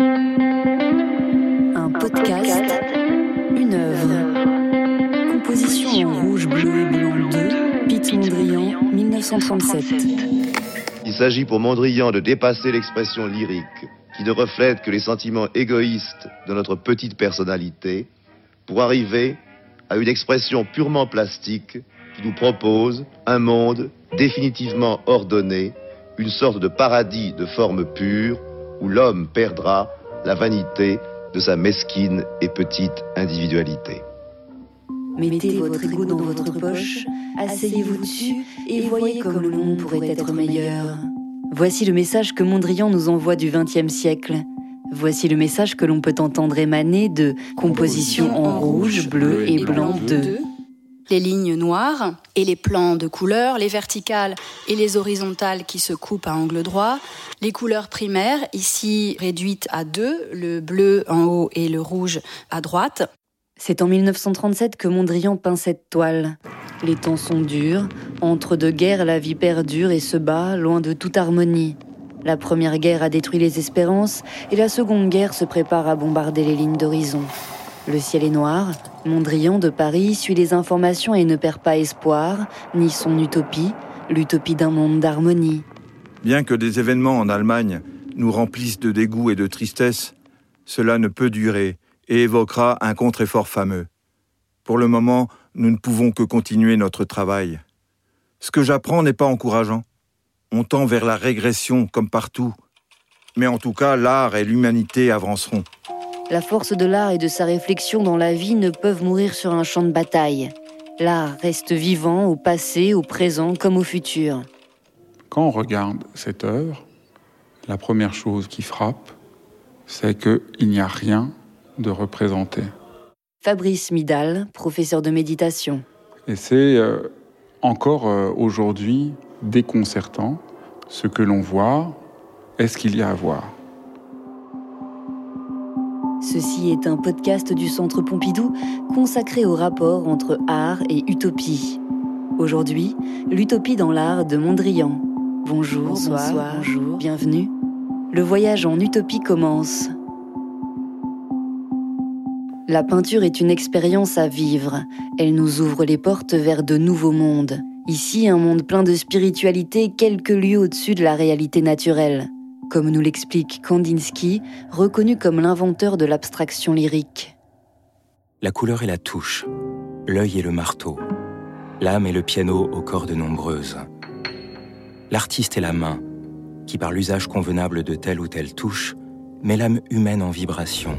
Un podcast, une œuvre. Composition en rouge, bleu et blanc 2, Pete Mondrian, 1937. Il s'agit pour Mondrian de dépasser l'expression lyrique, qui ne reflète que les sentiments égoïstes de notre petite personnalité, pour arriver à une expression purement plastique qui nous propose un monde définitivement ordonné, une sorte de paradis de forme pure où l'homme perdra la vanité de sa mesquine et petite individualité. Mettez votre ego dans votre poche, asseyez-vous dessus et voyez comme le pourrait être meilleur. Voici le message que Mondrian nous envoie du XXe siècle. Voici le message que l'on peut entendre émaner de Composition en rouge, bleu et blanc 2 les lignes noires et les plans de couleurs, les verticales et les horizontales qui se coupent à angle droit, les couleurs primaires, ici réduites à deux, le bleu en haut et le rouge à droite. C'est en 1937 que Mondrian peint cette toile. Les temps sont durs, entre deux guerres la vie perdure et se bat loin de toute harmonie. La première guerre a détruit les espérances et la seconde guerre se prépare à bombarder les lignes d'horizon. Le ciel est noir, Mondrian de Paris suit les informations et ne perd pas espoir, ni son utopie, l'utopie d'un monde d'harmonie. Bien que des événements en Allemagne nous remplissent de dégoût et de tristesse, cela ne peut durer et évoquera un contre-effort fameux. Pour le moment, nous ne pouvons que continuer notre travail. Ce que j'apprends n'est pas encourageant. On tend vers la régression comme partout. Mais en tout cas, l'art et l'humanité avanceront. La force de l'art et de sa réflexion dans la vie ne peuvent mourir sur un champ de bataille. L'art reste vivant au passé, au présent comme au futur. Quand on regarde cette œuvre, la première chose qui frappe, c'est qu'il n'y a rien de représenté. Fabrice Midal, professeur de méditation. Et c'est euh, encore euh, aujourd'hui déconcertant ce que l'on voit. Est-ce qu'il y a à voir Ceci est un podcast du Centre Pompidou consacré au rapport entre art et utopie. Aujourd'hui, l'utopie dans l'art de Mondrian. Bonjour, bonsoir, bonjour, bienvenue. Le voyage en utopie commence. La peinture est une expérience à vivre. Elle nous ouvre les portes vers de nouveaux mondes. Ici, un monde plein de spiritualité quelques lieues au-dessus de la réalité naturelle comme nous l'explique Kandinsky, reconnu comme l'inventeur de l'abstraction lyrique. La couleur est la touche, l'œil est le marteau, l'âme est le piano aux cordes nombreuses. L'artiste est la main, qui par l'usage convenable de telle ou telle touche, met l'âme humaine en vibration.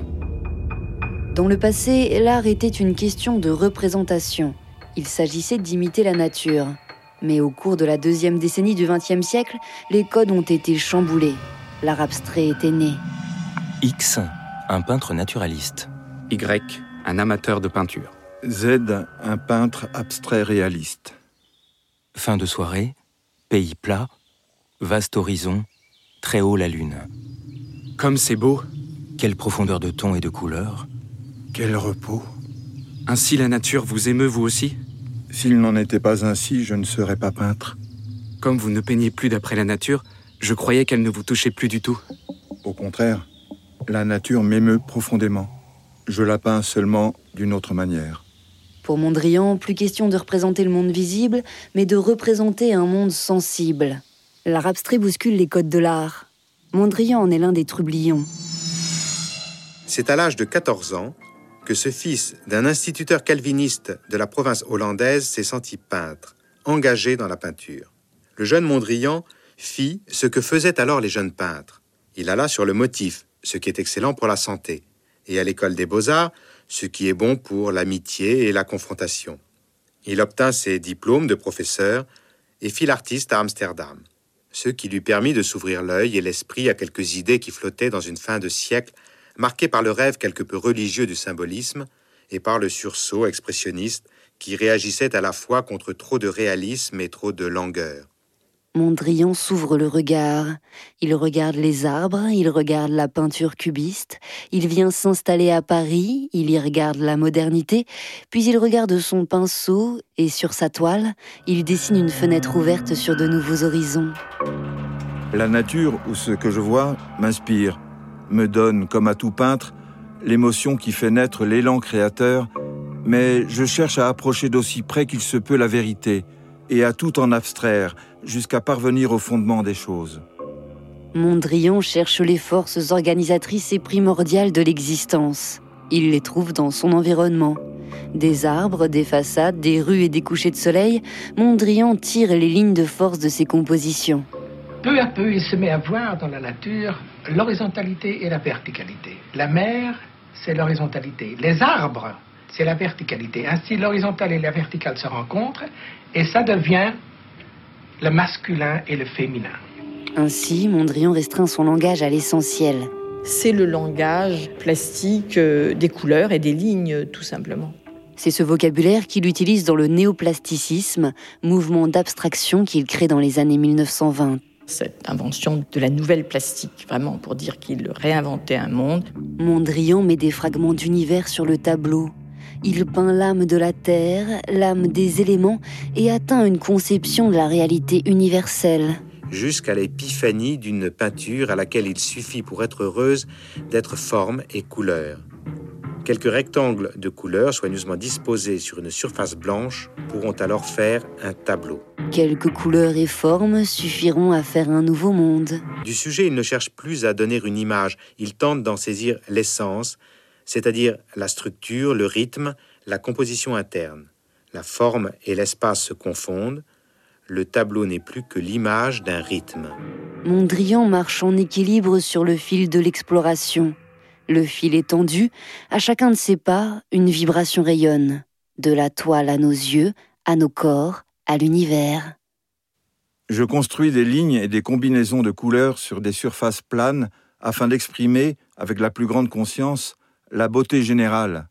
Dans le passé, l'art était une question de représentation. Il s'agissait d'imiter la nature. Mais au cours de la deuxième décennie du XXe siècle, les codes ont été chamboulés l'art abstrait était né. X, un peintre naturaliste. Y, un amateur de peinture. Z, un peintre abstrait réaliste. Fin de soirée, pays plat, vaste horizon, très haut la lune. Comme c'est beau Quelle profondeur de ton et de couleur Quel repos Ainsi la nature vous émeut vous aussi? S'il n'en était pas ainsi, je ne serais pas peintre. Comme vous ne peignez plus d'après la nature, je croyais qu'elle ne vous touchait plus du tout. Au contraire, la nature m'émeut profondément. Je la peins seulement d'une autre manière. Pour Mondrian, plus question de représenter le monde visible, mais de représenter un monde sensible. L'art abstrait bouscule les codes de l'art. Mondrian en est l'un des trublions. C'est à l'âge de 14 ans que ce fils d'un instituteur calviniste de la province hollandaise s'est senti peintre, engagé dans la peinture. Le jeune Mondrian fit ce que faisaient alors les jeunes peintres. Il alla sur le motif, ce qui est excellent pour la santé, et à l'école des beaux-arts, ce qui est bon pour l'amitié et la confrontation. Il obtint ses diplômes de professeur et fit l'artiste à Amsterdam, ce qui lui permit de s'ouvrir l'œil et l'esprit à quelques idées qui flottaient dans une fin de siècle marquée par le rêve quelque peu religieux du symbolisme et par le sursaut expressionniste qui réagissait à la fois contre trop de réalisme et trop de langueur. Mondrian s'ouvre le regard. Il regarde les arbres, il regarde la peinture cubiste, il vient s'installer à Paris, il y regarde la modernité, puis il regarde son pinceau et sur sa toile, il dessine une fenêtre ouverte sur de nouveaux horizons. La nature ou ce que je vois m'inspire, me donne, comme à tout peintre, l'émotion qui fait naître l'élan créateur, mais je cherche à approcher d'aussi près qu'il se peut la vérité, et à tout en abstraire, jusqu'à parvenir au fondement des choses. Mondrian cherche les forces organisatrices et primordiales de l'existence. Il les trouve dans son environnement. Des arbres, des façades, des rues et des couchers de soleil, Mondrian tire les lignes de force de ses compositions. Peu à peu, il se met à voir dans la nature l'horizontalité et la verticalité. La mer, c'est l'horizontalité. Les arbres, c'est la verticalité. Ainsi, l'horizontale et la verticale se rencontrent et ça devient le masculin et le féminin. Ainsi, Mondrian restreint son langage à l'essentiel. C'est le langage plastique euh, des couleurs et des lignes, tout simplement. C'est ce vocabulaire qu'il utilise dans le néoplasticisme, mouvement d'abstraction qu'il crée dans les années 1920 cette invention de la nouvelle plastique, vraiment pour dire qu'il réinventait un monde. Mondrian met des fragments d'univers sur le tableau. Il peint l'âme de la terre, l'âme des éléments et atteint une conception de la réalité universelle. Jusqu'à l'épiphanie d'une peinture à laquelle il suffit pour être heureuse d'être forme et couleur. Quelques rectangles de couleurs soigneusement disposés sur une surface blanche pourront alors faire un tableau. Quelques couleurs et formes suffiront à faire un nouveau monde. Du sujet, il ne cherche plus à donner une image, il tente d'en saisir l'essence, c'est-à-dire la structure, le rythme, la composition interne. La forme et l'espace se confondent, le tableau n'est plus que l'image d'un rythme. Mondrian marche en équilibre sur le fil de l'exploration. Le fil est tendu, à chacun de ses pas, une vibration rayonne, de la toile à nos yeux, à nos corps, à l'univers. Je construis des lignes et des combinaisons de couleurs sur des surfaces planes afin d'exprimer, avec la plus grande conscience, la beauté générale.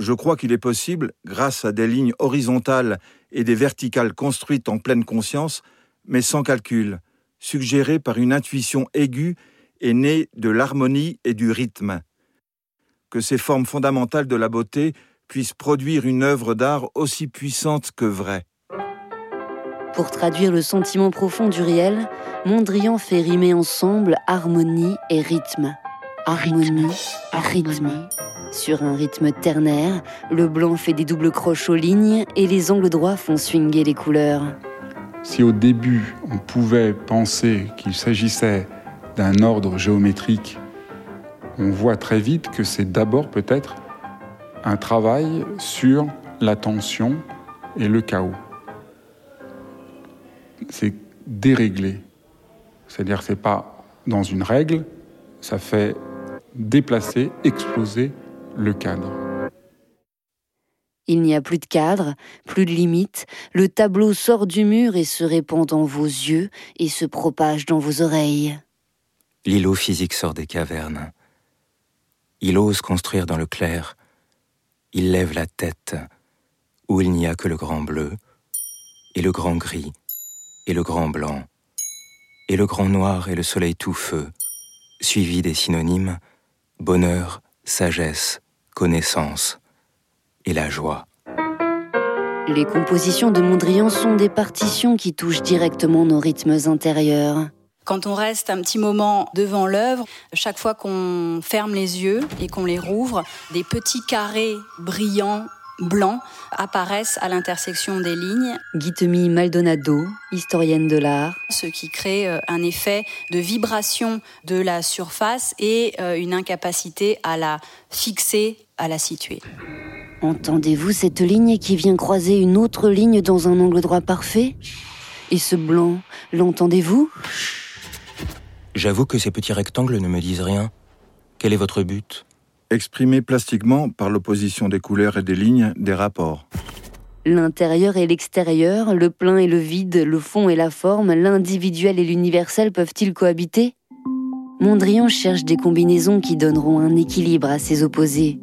Je crois qu'il est possible, grâce à des lignes horizontales et des verticales construites en pleine conscience, mais sans calcul, suggérées par une intuition aiguë et née de l'harmonie et du rythme. Que ces formes fondamentales de la beauté puissent produire une œuvre d'art aussi puissante que vraie. Pour traduire le sentiment profond du réel, Mondrian fait rimer ensemble harmonie et rythme harmonie, rythme. Sur un rythme ternaire, le blanc fait des doubles croches aux lignes et les angles droits font swinguer les couleurs. Si au début on pouvait penser qu'il s'agissait d'un ordre géométrique, on voit très vite que c'est d'abord peut-être un travail sur la tension et le chaos. C'est déréglé. C'est-à-dire c'est pas dans une règle, ça fait déplacer, exploser le cadre. Il n'y a plus de cadre, plus de limite. Le tableau sort du mur et se répand dans vos yeux et se propage dans vos oreilles. L'îlot physique sort des cavernes. Il ose construire dans le clair. Il lève la tête où il n'y a que le grand bleu et le grand gris et le grand blanc et le grand noir et le soleil tout feu, suivi des synonymes bonheur, sagesse, connaissance et la joie. Les compositions de Mondrian sont des partitions qui touchent directement nos rythmes intérieurs. Quand on reste un petit moment devant l'œuvre, chaque fois qu'on ferme les yeux et qu'on les rouvre, des petits carrés brillants blancs apparaissent à l'intersection des lignes. Guitemi Maldonado, historienne de l'art. Ce qui crée euh, un effet de vibration de la surface et euh, une incapacité à la fixer, à la situer. Entendez-vous cette ligne qui vient croiser une autre ligne dans un angle droit parfait? Et ce blanc, l'entendez-vous? J'avoue que ces petits rectangles ne me disent rien. Quel est votre but? Exprimé plastiquement par l'opposition des couleurs et des lignes des rapports. L'intérieur et l'extérieur, le plein et le vide, le fond et la forme, l'individuel et l'universel peuvent-ils cohabiter? Mondrian cherche des combinaisons qui donneront un équilibre à ces opposés.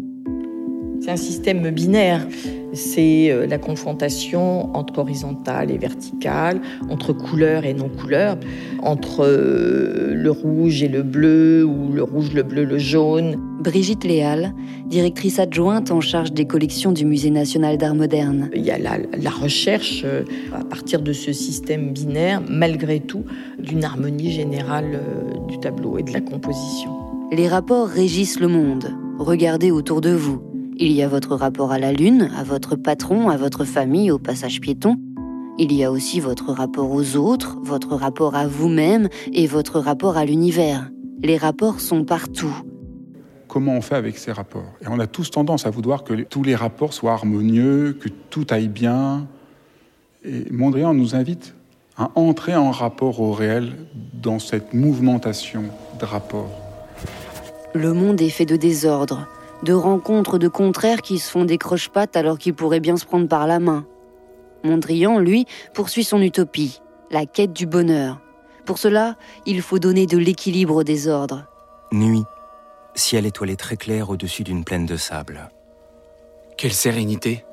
C'est un système binaire c'est euh, la confrontation entre horizontale et verticale, entre couleur et non-couleur, entre euh, le rouge et le bleu, ou le rouge, le bleu, le jaune. Brigitte Léal, directrice adjointe en charge des collections du Musée national d'art moderne. Il y a la, la recherche, euh, à partir de ce système binaire, malgré tout, d'une harmonie générale du tableau et de la composition. Les rapports régissent le monde. Regardez autour de vous. Il y a votre rapport à la Lune, à votre patron, à votre famille, au passage piéton. Il y a aussi votre rapport aux autres, votre rapport à vous-même et votre rapport à l'univers. Les rapports sont partout. Comment on fait avec ces rapports? Et on a tous tendance à vouloir que tous les rapports soient harmonieux, que tout aille bien. Et Mondrian nous invite à entrer en rapport au réel dans cette mouvementation de rapports. Le monde est fait de désordre, de rencontres de contraires qui se font des croche-pattes alors qu'ils pourraient bien se prendre par la main. Mondrian, lui, poursuit son utopie, la quête du bonheur. Pour cela, il faut donner de l'équilibre au désordre. Nuit, ciel étoilé très clair au-dessus d'une plaine de sable. Quelle sérénité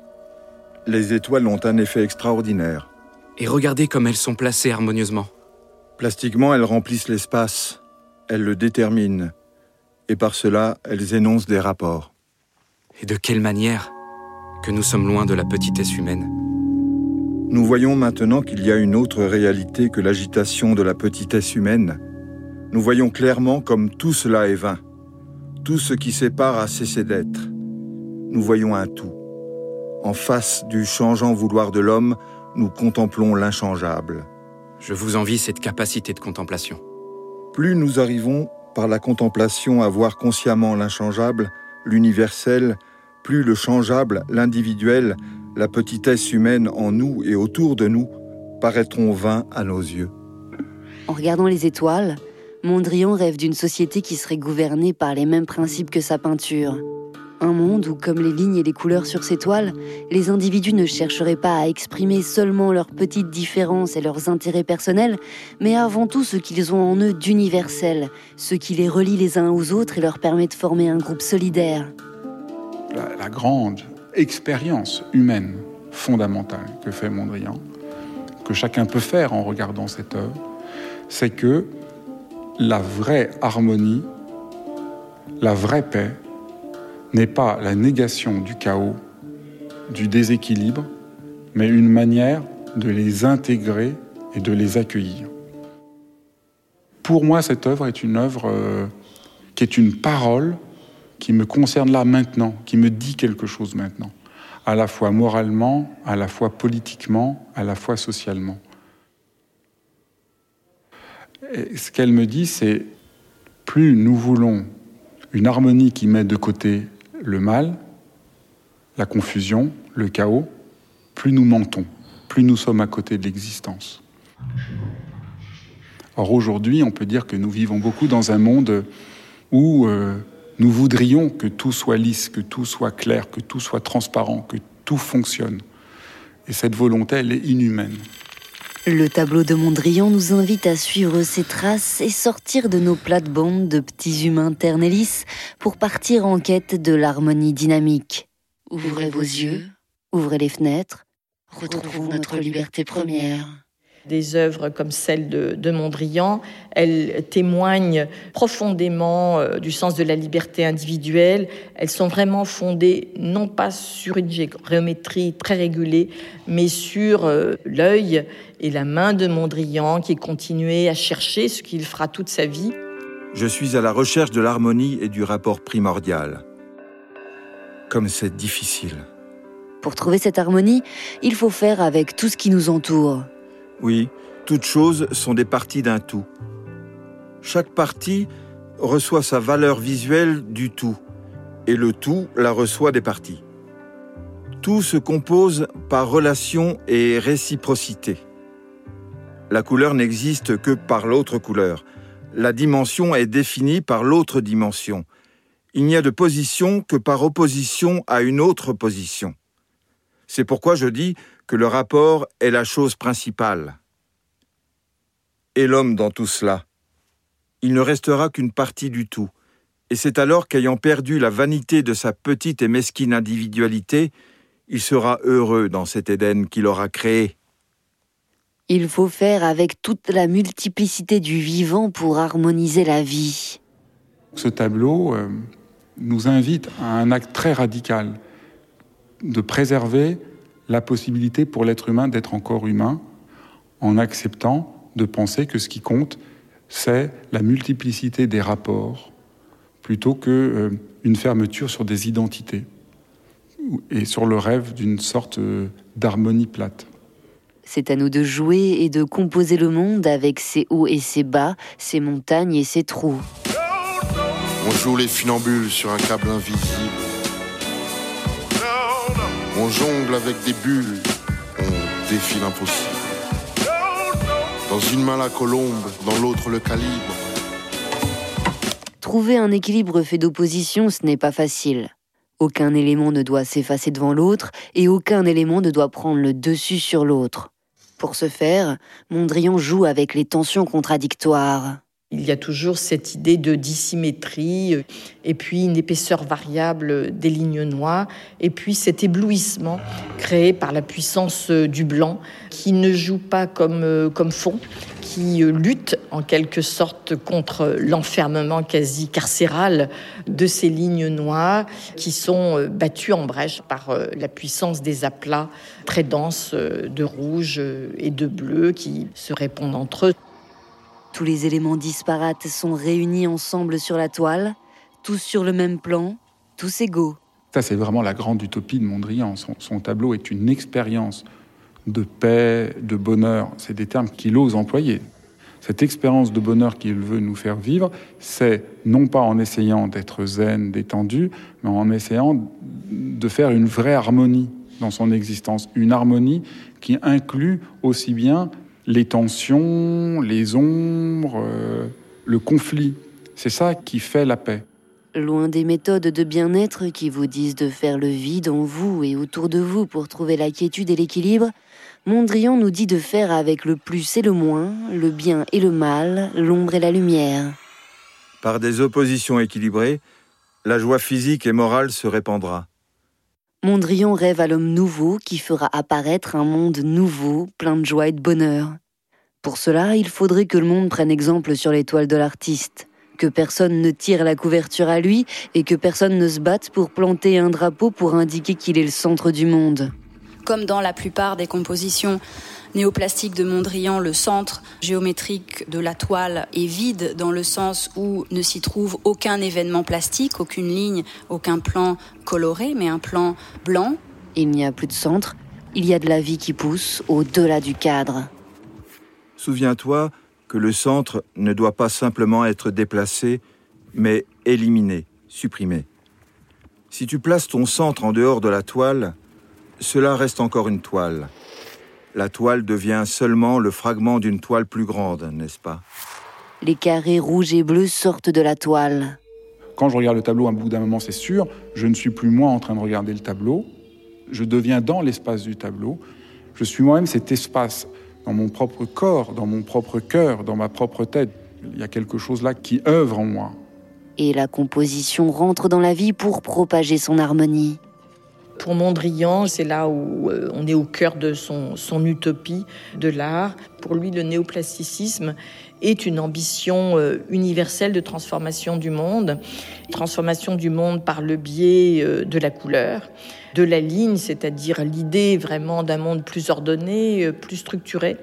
Les étoiles ont un effet extraordinaire. Et regardez comme elles sont placées harmonieusement. Plastiquement, elles remplissent l'espace, elles le déterminent, et par cela, elles énoncent des rapports. Et de quelle manière que nous sommes loin de la petitesse humaine Nous voyons maintenant qu'il y a une autre réalité que l'agitation de la petitesse humaine. Nous voyons clairement comme tout cela est vain. Tout ce qui sépare a cessé d'être. Nous voyons un tout. En face du changeant vouloir de l'homme, nous contemplons l'inchangeable. Je vous envie cette capacité de contemplation. Plus nous arrivons par la contemplation à voir consciemment l'inchangeable, l'universel, plus le changeable, l'individuel, la petitesse humaine en nous et autour de nous paraîtront vains à nos yeux. En regardant les étoiles, Mondrian rêve d'une société qui serait gouvernée par les mêmes principes que sa peinture. Un monde où, comme les lignes et les couleurs sur ces toiles, les individus ne chercheraient pas à exprimer seulement leurs petites différences et leurs intérêts personnels, mais avant tout ce qu'ils ont en eux d'universel, ce qui les relie les uns aux autres et leur permet de former un groupe solidaire. La, la grande expérience humaine fondamentale que fait Mondrian, que chacun peut faire en regardant cette œuvre, c'est que la vraie harmonie, la vraie paix, n'est pas la négation du chaos, du déséquilibre, mais une manière de les intégrer et de les accueillir. Pour moi, cette œuvre est une œuvre euh, qui est une parole qui me concerne là maintenant, qui me dit quelque chose maintenant, à la fois moralement, à la fois politiquement, à la fois socialement. Et ce qu'elle me dit, c'est plus nous voulons une harmonie qui met de côté le mal, la confusion, le chaos, plus nous mentons, plus nous sommes à côté de l'existence. Or aujourd'hui, on peut dire que nous vivons beaucoup dans un monde où euh, nous voudrions que tout soit lisse, que tout soit clair, que tout soit transparent, que tout fonctionne. Et cette volonté, elle est inhumaine. Le tableau de Mondrian nous invite à suivre ses traces et sortir de nos plates-bandes de petits humains lisses pour partir en quête de l'harmonie dynamique. Ouvrez vos yeux, ouvrez les fenêtres, retrouvons notre liberté première. Des œuvres comme celle de, de Mondrian, elles témoignent profondément euh, du sens de la liberté individuelle. Elles sont vraiment fondées non pas sur une géométrie très régulée, mais sur euh, l'œil et la main de Mondrian qui continuait à chercher ce qu'il fera toute sa vie. Je suis à la recherche de l'harmonie et du rapport primordial. Comme c'est difficile. Pour trouver cette harmonie, il faut faire avec tout ce qui nous entoure. Oui, toutes choses sont des parties d'un tout. Chaque partie reçoit sa valeur visuelle du tout, et le tout la reçoit des parties. Tout se compose par relation et réciprocité. La couleur n'existe que par l'autre couleur. La dimension est définie par l'autre dimension. Il n'y a de position que par opposition à une autre position. C'est pourquoi je dis que le rapport est la chose principale. Et l'homme dans tout cela Il ne restera qu'une partie du tout. Et c'est alors qu'ayant perdu la vanité de sa petite et mesquine individualité, il sera heureux dans cet Éden qu'il aura créé. Il faut faire avec toute la multiplicité du vivant pour harmoniser la vie. Ce tableau euh, nous invite à un acte très radical de préserver la possibilité pour l'être humain d'être encore humain en acceptant de penser que ce qui compte, c'est la multiplicité des rapports plutôt que une fermeture sur des identités et sur le rêve d'une sorte d'harmonie plate. C'est à nous de jouer et de composer le monde avec ses hauts et ses bas, ses montagnes et ses trous. On joue les funambules sur un câble invisible. On jongle avec des bulles, on défie l'impossible. Dans une main la colombe, dans l'autre le calibre. Trouver un équilibre fait d'opposition, ce n'est pas facile. Aucun élément ne doit s'effacer devant l'autre et aucun élément ne doit prendre le dessus sur l'autre. Pour ce faire, Mondrian joue avec les tensions contradictoires. Il y a toujours cette idée de dissymétrie, euh, et puis une épaisseur variable des lignes noires, et puis cet éblouissement créé par la puissance euh, du blanc, qui ne joue pas comme, euh, comme fond, qui lutte en quelque sorte contre l'enfermement quasi carcéral de ces lignes noires, qui sont battues en brèche par la puissance des aplats très denses de rouge et de bleu qui se répondent entre eux. Tous les éléments disparates sont réunis ensemble sur la toile, tous sur le même plan, tous égaux. Ça, c'est vraiment la grande utopie de Mondrian. Son, tableau est une expérience de paix, de bonheur. C'est des termes qu'il ose employer. Cette expérience de bonheur qu'il veut nous faire vivre, c'est non pas en essayant d'être zen, détendu, mais en essayant de faire une vraie harmonie dans son existence. Une harmonie qui inclut aussi bien les tensions, les ombres, euh, le conflit. C'est ça qui fait la paix. Loin des méthodes de bien-être qui vous disent de faire le vide en vous et autour de vous pour trouver la quiétude et l'équilibre, Mondrian nous dit de faire avec le plus et le moins, le bien et le mal, l'ombre et la lumière. Par des oppositions équilibrées, la joie physique et morale se répandra. Mondrian rêve à l'homme nouveau qui fera apparaître un monde nouveau, plein de joie et de bonheur. Pour cela, il faudrait que le monde prenne exemple sur l'étoile de l'artiste, que personne ne tire la couverture à lui et que personne ne se batte pour planter un drapeau pour indiquer qu'il est le centre du monde. Comme dans la plupart des compositions néoplastiques de Mondrian, le centre géométrique de la toile est vide dans le sens où ne s'y trouve aucun événement plastique, aucune ligne, aucun plan coloré, mais un plan blanc. Il n'y a plus de centre, il y a de la vie qui pousse au-delà du cadre. Souviens-toi que le centre ne doit pas simplement être déplacé, mais éliminé, supprimé. Si tu places ton centre en dehors de la toile, cela reste encore une toile la toile devient seulement le fragment d'une toile plus grande, n'est-ce pas? Les carrés rouges et bleus sortent de la toile. Quand je regarde le tableau, à un bout d'un moment, c'est sûr, je ne suis plus moi en train de regarder le tableau. Je deviens dans l'espace du tableau. Je suis moi-même cet espace dans mon propre corps, dans mon propre cœur, dans ma propre tête. Il y a quelque chose là qui œuvre en moi. Et la composition rentre dans la vie pour propager son harmonie. Pour Mondrian, c'est là où euh, on est au cœur de son, son utopie de l'art. Pour lui, le néoplasticisme est une ambition euh, universelle de transformation du monde, transformation du monde par le biais euh, de la couleur, de la ligne, c'est-à-dire l'idée vraiment d'un monde plus ordonné, euh, plus structuré.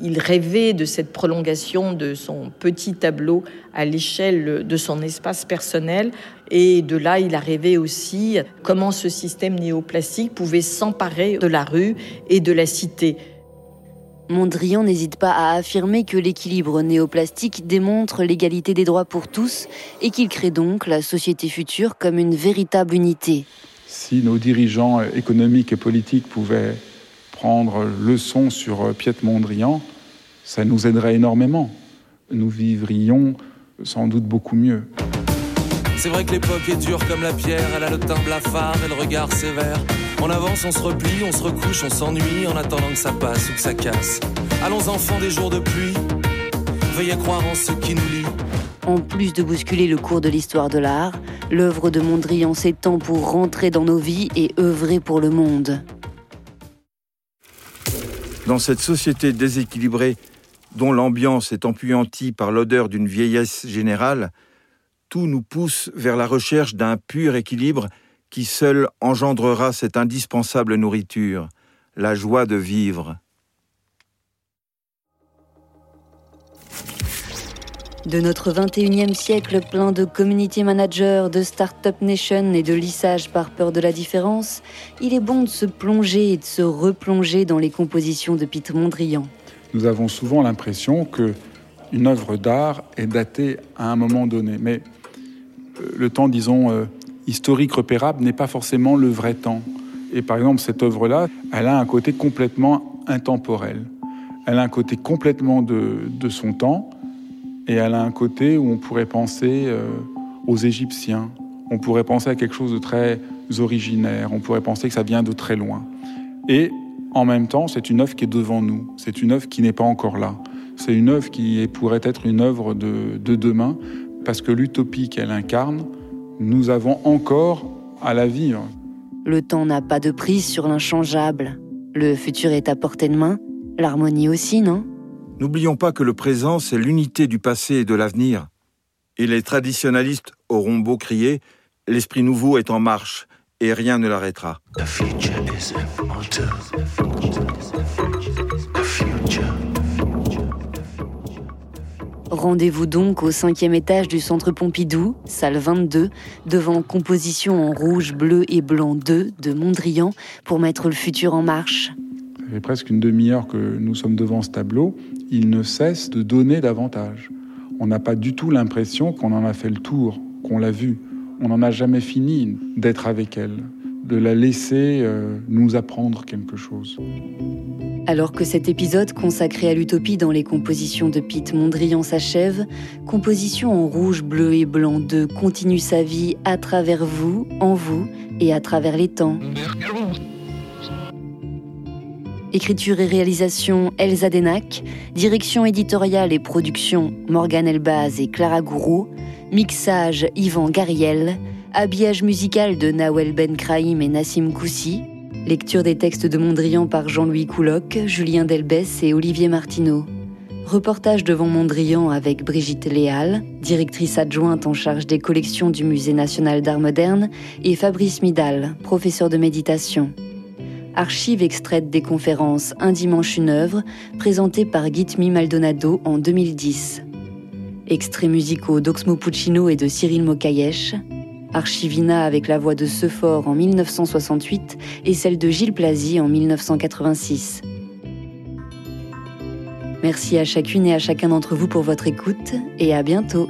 Il rêvait de cette prolongation de son petit tableau à l'échelle de son espace personnel. Et de là, il a rêvé aussi comment ce système néoplastique pouvait s'emparer de la rue et de la cité. Mondrian n'hésite pas à affirmer que l'équilibre néoplastique démontre l'égalité des droits pour tous et qu'il crée donc la société future comme une véritable unité. Si nos dirigeants économiques et politiques pouvaient prendre leçon sur Piet Mondrian, ça nous aiderait énormément. Nous vivrions sans doute beaucoup mieux. C'est vrai que l'époque est dure comme la pierre, elle a le teint blafard et le regard sévère. On avance, on se replie, on se recouche, on s'ennuie en attendant que ça passe ou que ça casse. Allons enfants des jours de pluie, veuillez croire en ce qui nous lie. En plus de bousculer le cours de l'histoire de l'art, l'œuvre de Mondrian s'étend pour rentrer dans nos vies et œuvrer pour le monde. Dans cette société déséquilibrée, dont l'ambiance est empuantie par l'odeur d'une vieillesse générale, tout nous pousse vers la recherche d'un pur équilibre qui seul engendrera cette indispensable nourriture, la joie de vivre. De notre 21e siècle plein de community managers, de start-up nation et de lissage par peur de la différence, il est bon de se plonger et de se replonger dans les compositions de Pete Mondrian. Nous avons souvent l'impression que une œuvre d'art est datée à un moment donné, mais euh, le temps, disons, euh, historique repérable n'est pas forcément le vrai temps. Et par exemple, cette œuvre-là, elle a un côté complètement intemporel. Elle a un côté complètement de, de son temps, et elle a un côté où on pourrait penser euh, aux Égyptiens, on pourrait penser à quelque chose de très originaire, on pourrait penser que ça vient de très loin. Et en même temps, c'est une œuvre qui est devant nous, c'est une œuvre qui n'est pas encore là. C'est une œuvre qui pourrait être une œuvre de, de demain, parce que l'utopie qu'elle incarne, nous avons encore à la vivre. Le temps n'a pas de prise sur l'inchangeable. Le futur est à portée de main, l'harmonie aussi, non? N'oublions pas que le présent, c'est l'unité du passé et de l'avenir. Et les traditionalistes auront beau crier, l'esprit nouveau est en marche et rien ne l'arrêtera. Rendez-vous donc au cinquième étage du Centre Pompidou, salle 22, devant Composition en rouge, bleu et blanc 2 de Mondrian pour mettre le futur en marche. Ça fait presque une demi-heure que nous sommes devant ce tableau. Il ne cesse de donner davantage. On n'a pas du tout l'impression qu'on en a fait le tour, qu'on l'a vu. On n'en a jamais fini d'être avec elle, de la laisser euh, nous apprendre quelque chose. Alors que cet épisode consacré à l'utopie dans les compositions de Pete Mondrian s'achève, Composition en rouge, bleu et blanc 2 continue sa vie à travers vous, en vous et à travers les temps. Écriture et réalisation Elsa Denac, direction éditoriale et production Morgane Elbaz et Clara Gourou, mixage Yvan Gariel, habillage musical de Nawel Ben Kraïm et Nassim Koussi, Lecture des textes de Mondrian par Jean-Louis Couloc, Julien Delbès et Olivier Martineau. Reportage devant Mondrian avec Brigitte Léal, directrice adjointe en charge des collections du Musée national d'art moderne, et Fabrice Midal, professeur de méditation. Archives extraites des conférences Un dimanche une œuvre, présentée par Gitmi Maldonado en 2010. Extraits musicaux d'Oxmo Puccino et de Cyril Mokayesh, Archivina avec la voix de Sephore en 1968 et celle de Gilles Plazy en 1986. Merci à chacune et à chacun d'entre vous pour votre écoute et à bientôt.